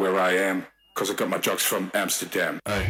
where I am, cause I got my drugs from Amsterdam. Aye.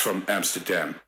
from Amsterdam.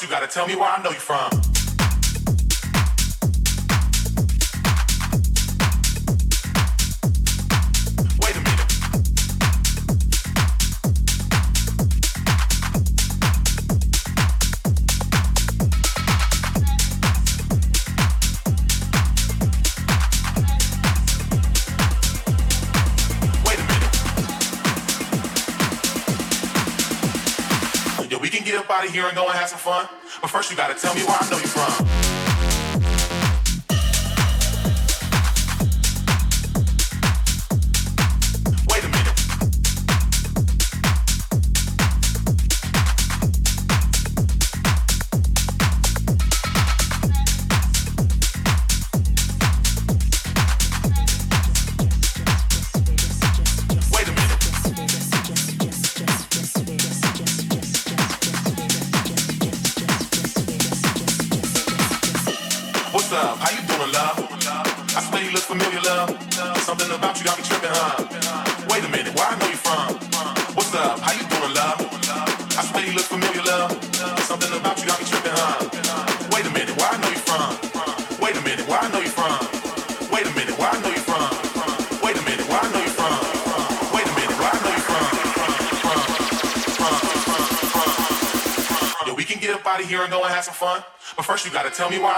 first you gotta tell me where I know you from. Tell me why.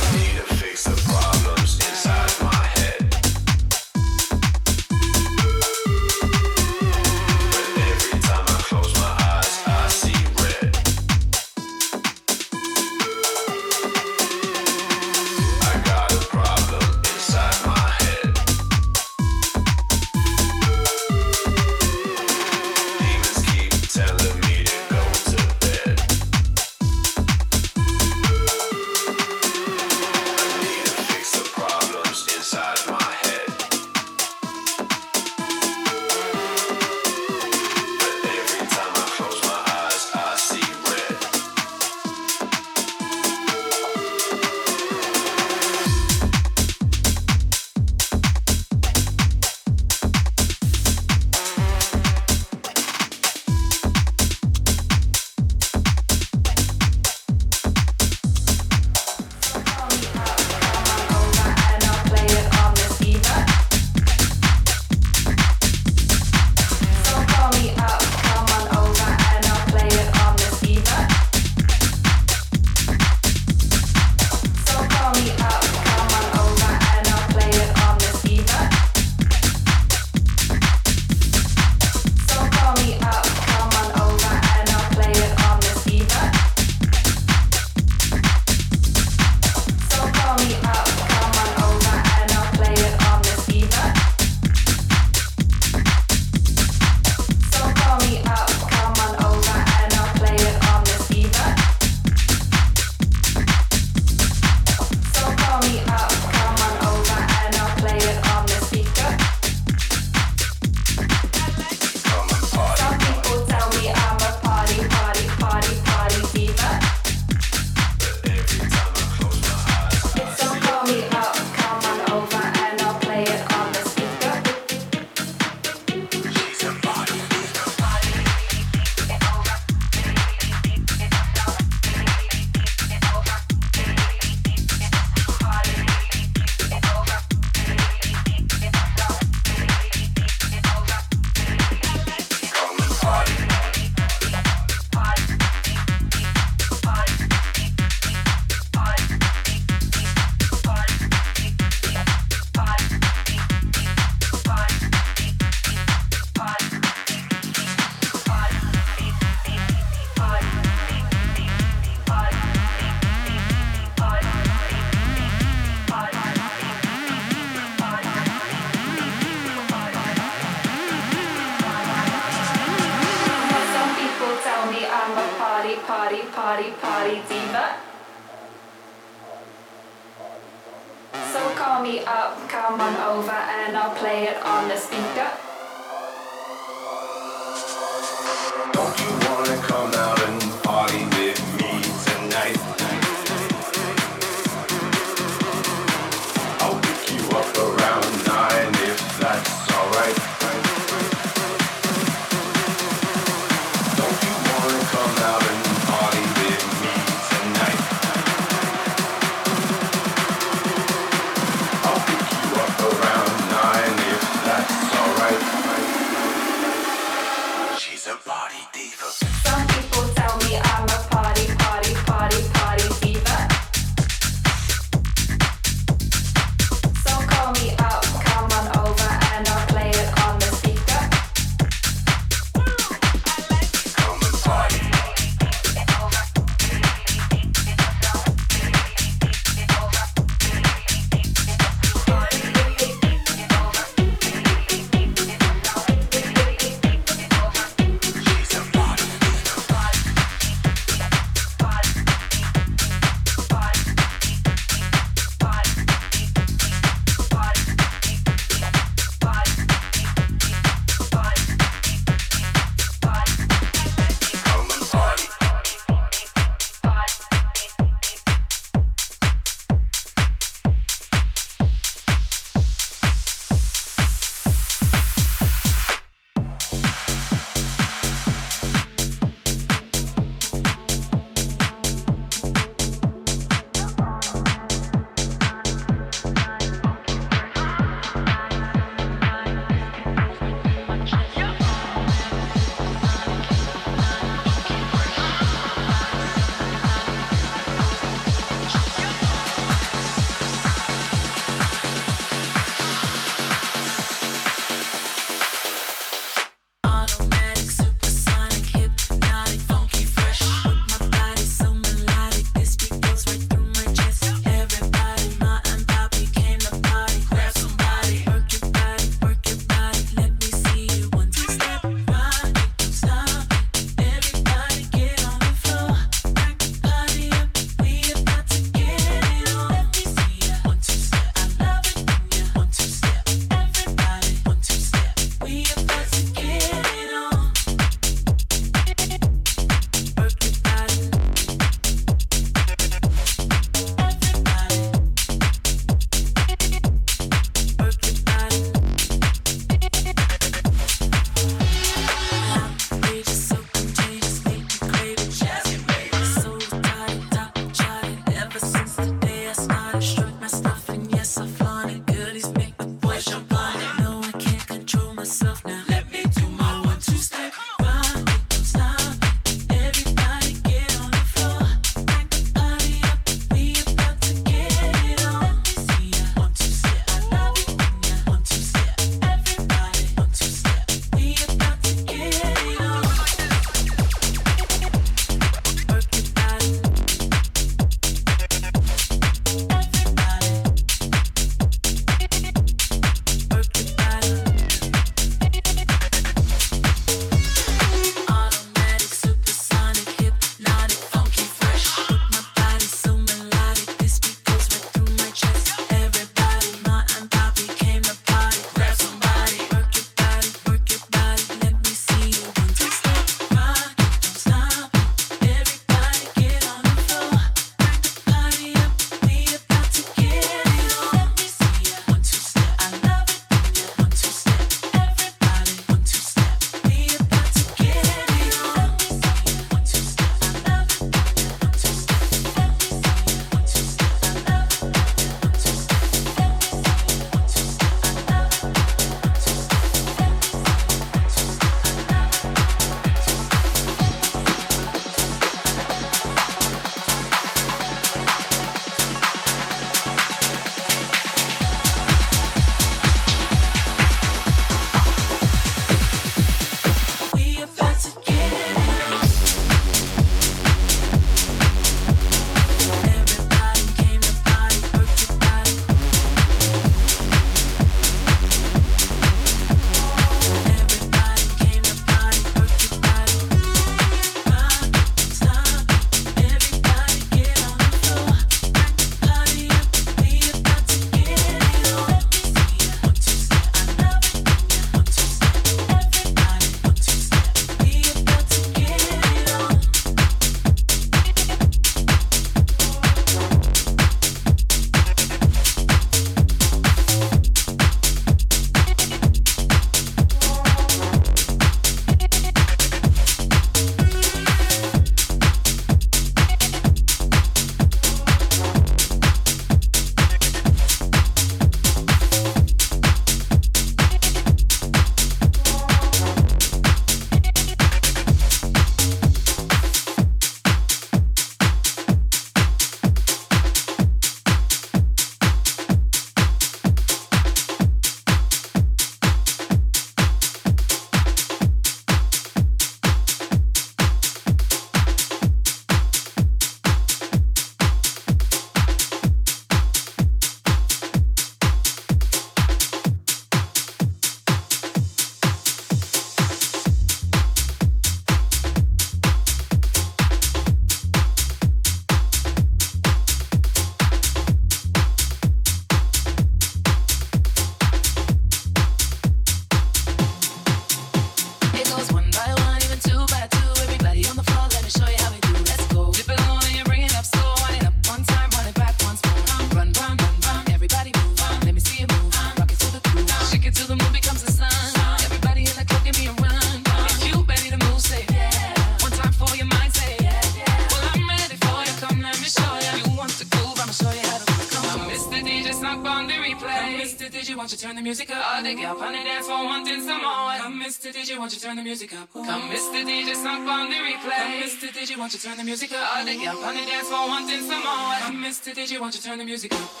DJ, won't you turn the music up? Ooh. Come, Mr. DJ, song pon de replay. Come, Mr. DJ, won't you turn the music up? All the girls on the dance floor wanting some more. Come, Mr. DJ, won't you turn the music up?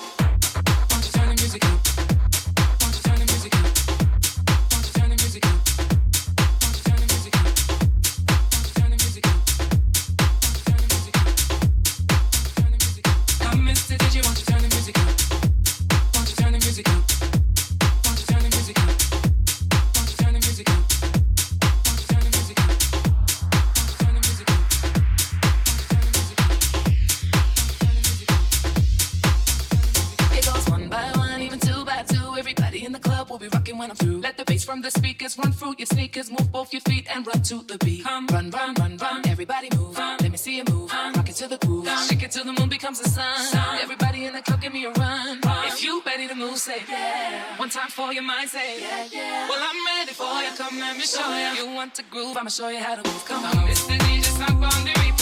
show ya. You want to groove, I'ma show you how to groove. Come on. It's the DJ, it's not on the replay.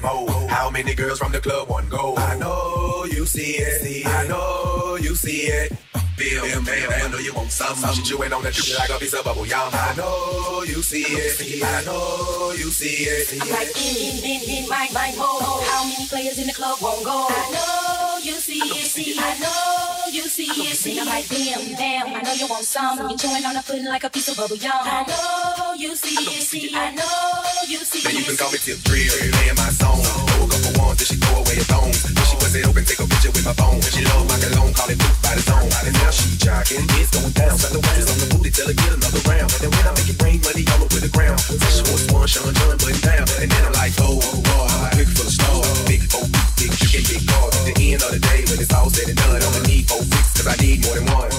Mine, oh. How many girls from the club want go? I know you see it. I know you see it. Feel, feel, feel, I know you want some. some. Shit you on that shit like a piece of bubble yum. I know you see it. I know you see it. I'm like in, in, in, my, my mode. How many players in the club won't go? I know you see it. See, I know you see it. See, I'm like damn, damn. I know you want some. You chewing on the pudding like a piece of bubble yum. I know you see it. See, I know Then you can call me Tip Drill, my song. Throw a couple she throw away thong. Then she bust it open, take a picture with my phone. She love my cologne, call it the zone. And now she it's going down. The on the booty, her get another round. And when I make it rain, money all over the ground. One, Sean John, I'm like, oh, oh, oh boy, big full of stars. Big. At the end of the day, when it's all said and done, I'ma need fix, cause I need more than one.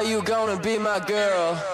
Are you gonna be my girl?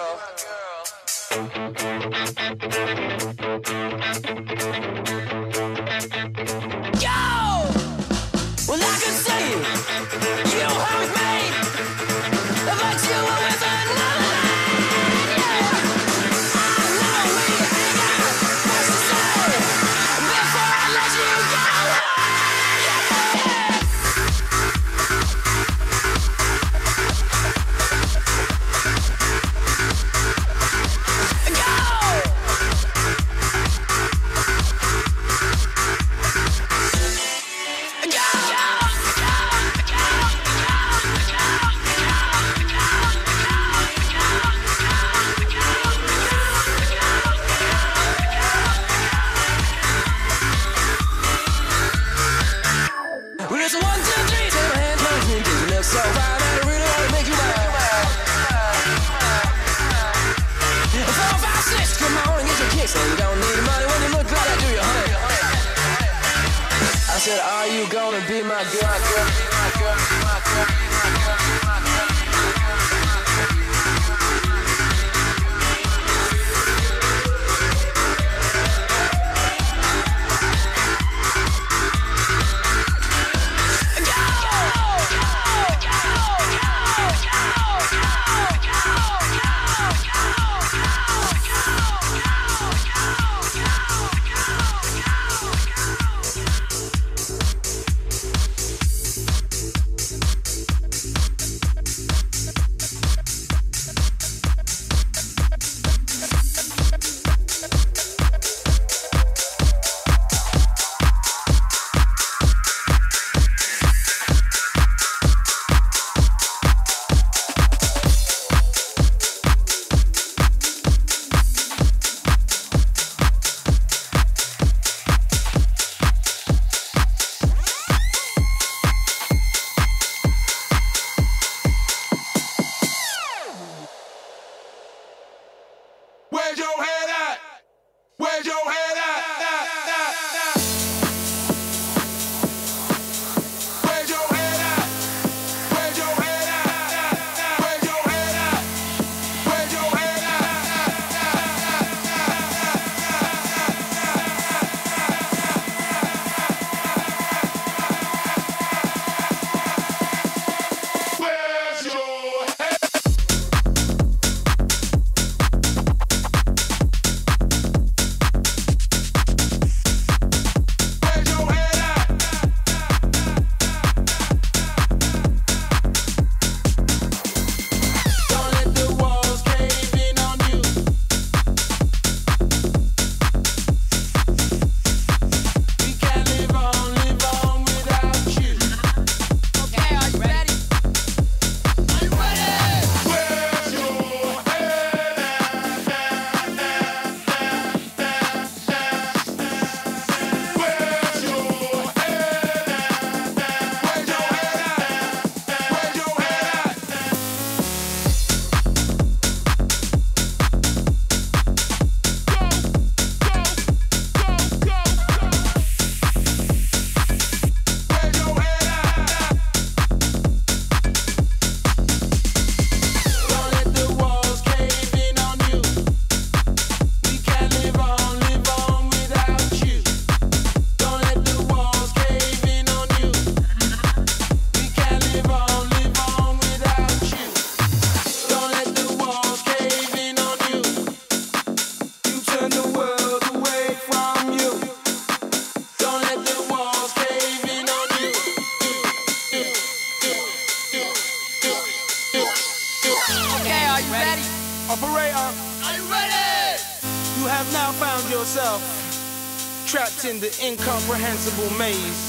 Incomprehensible maze.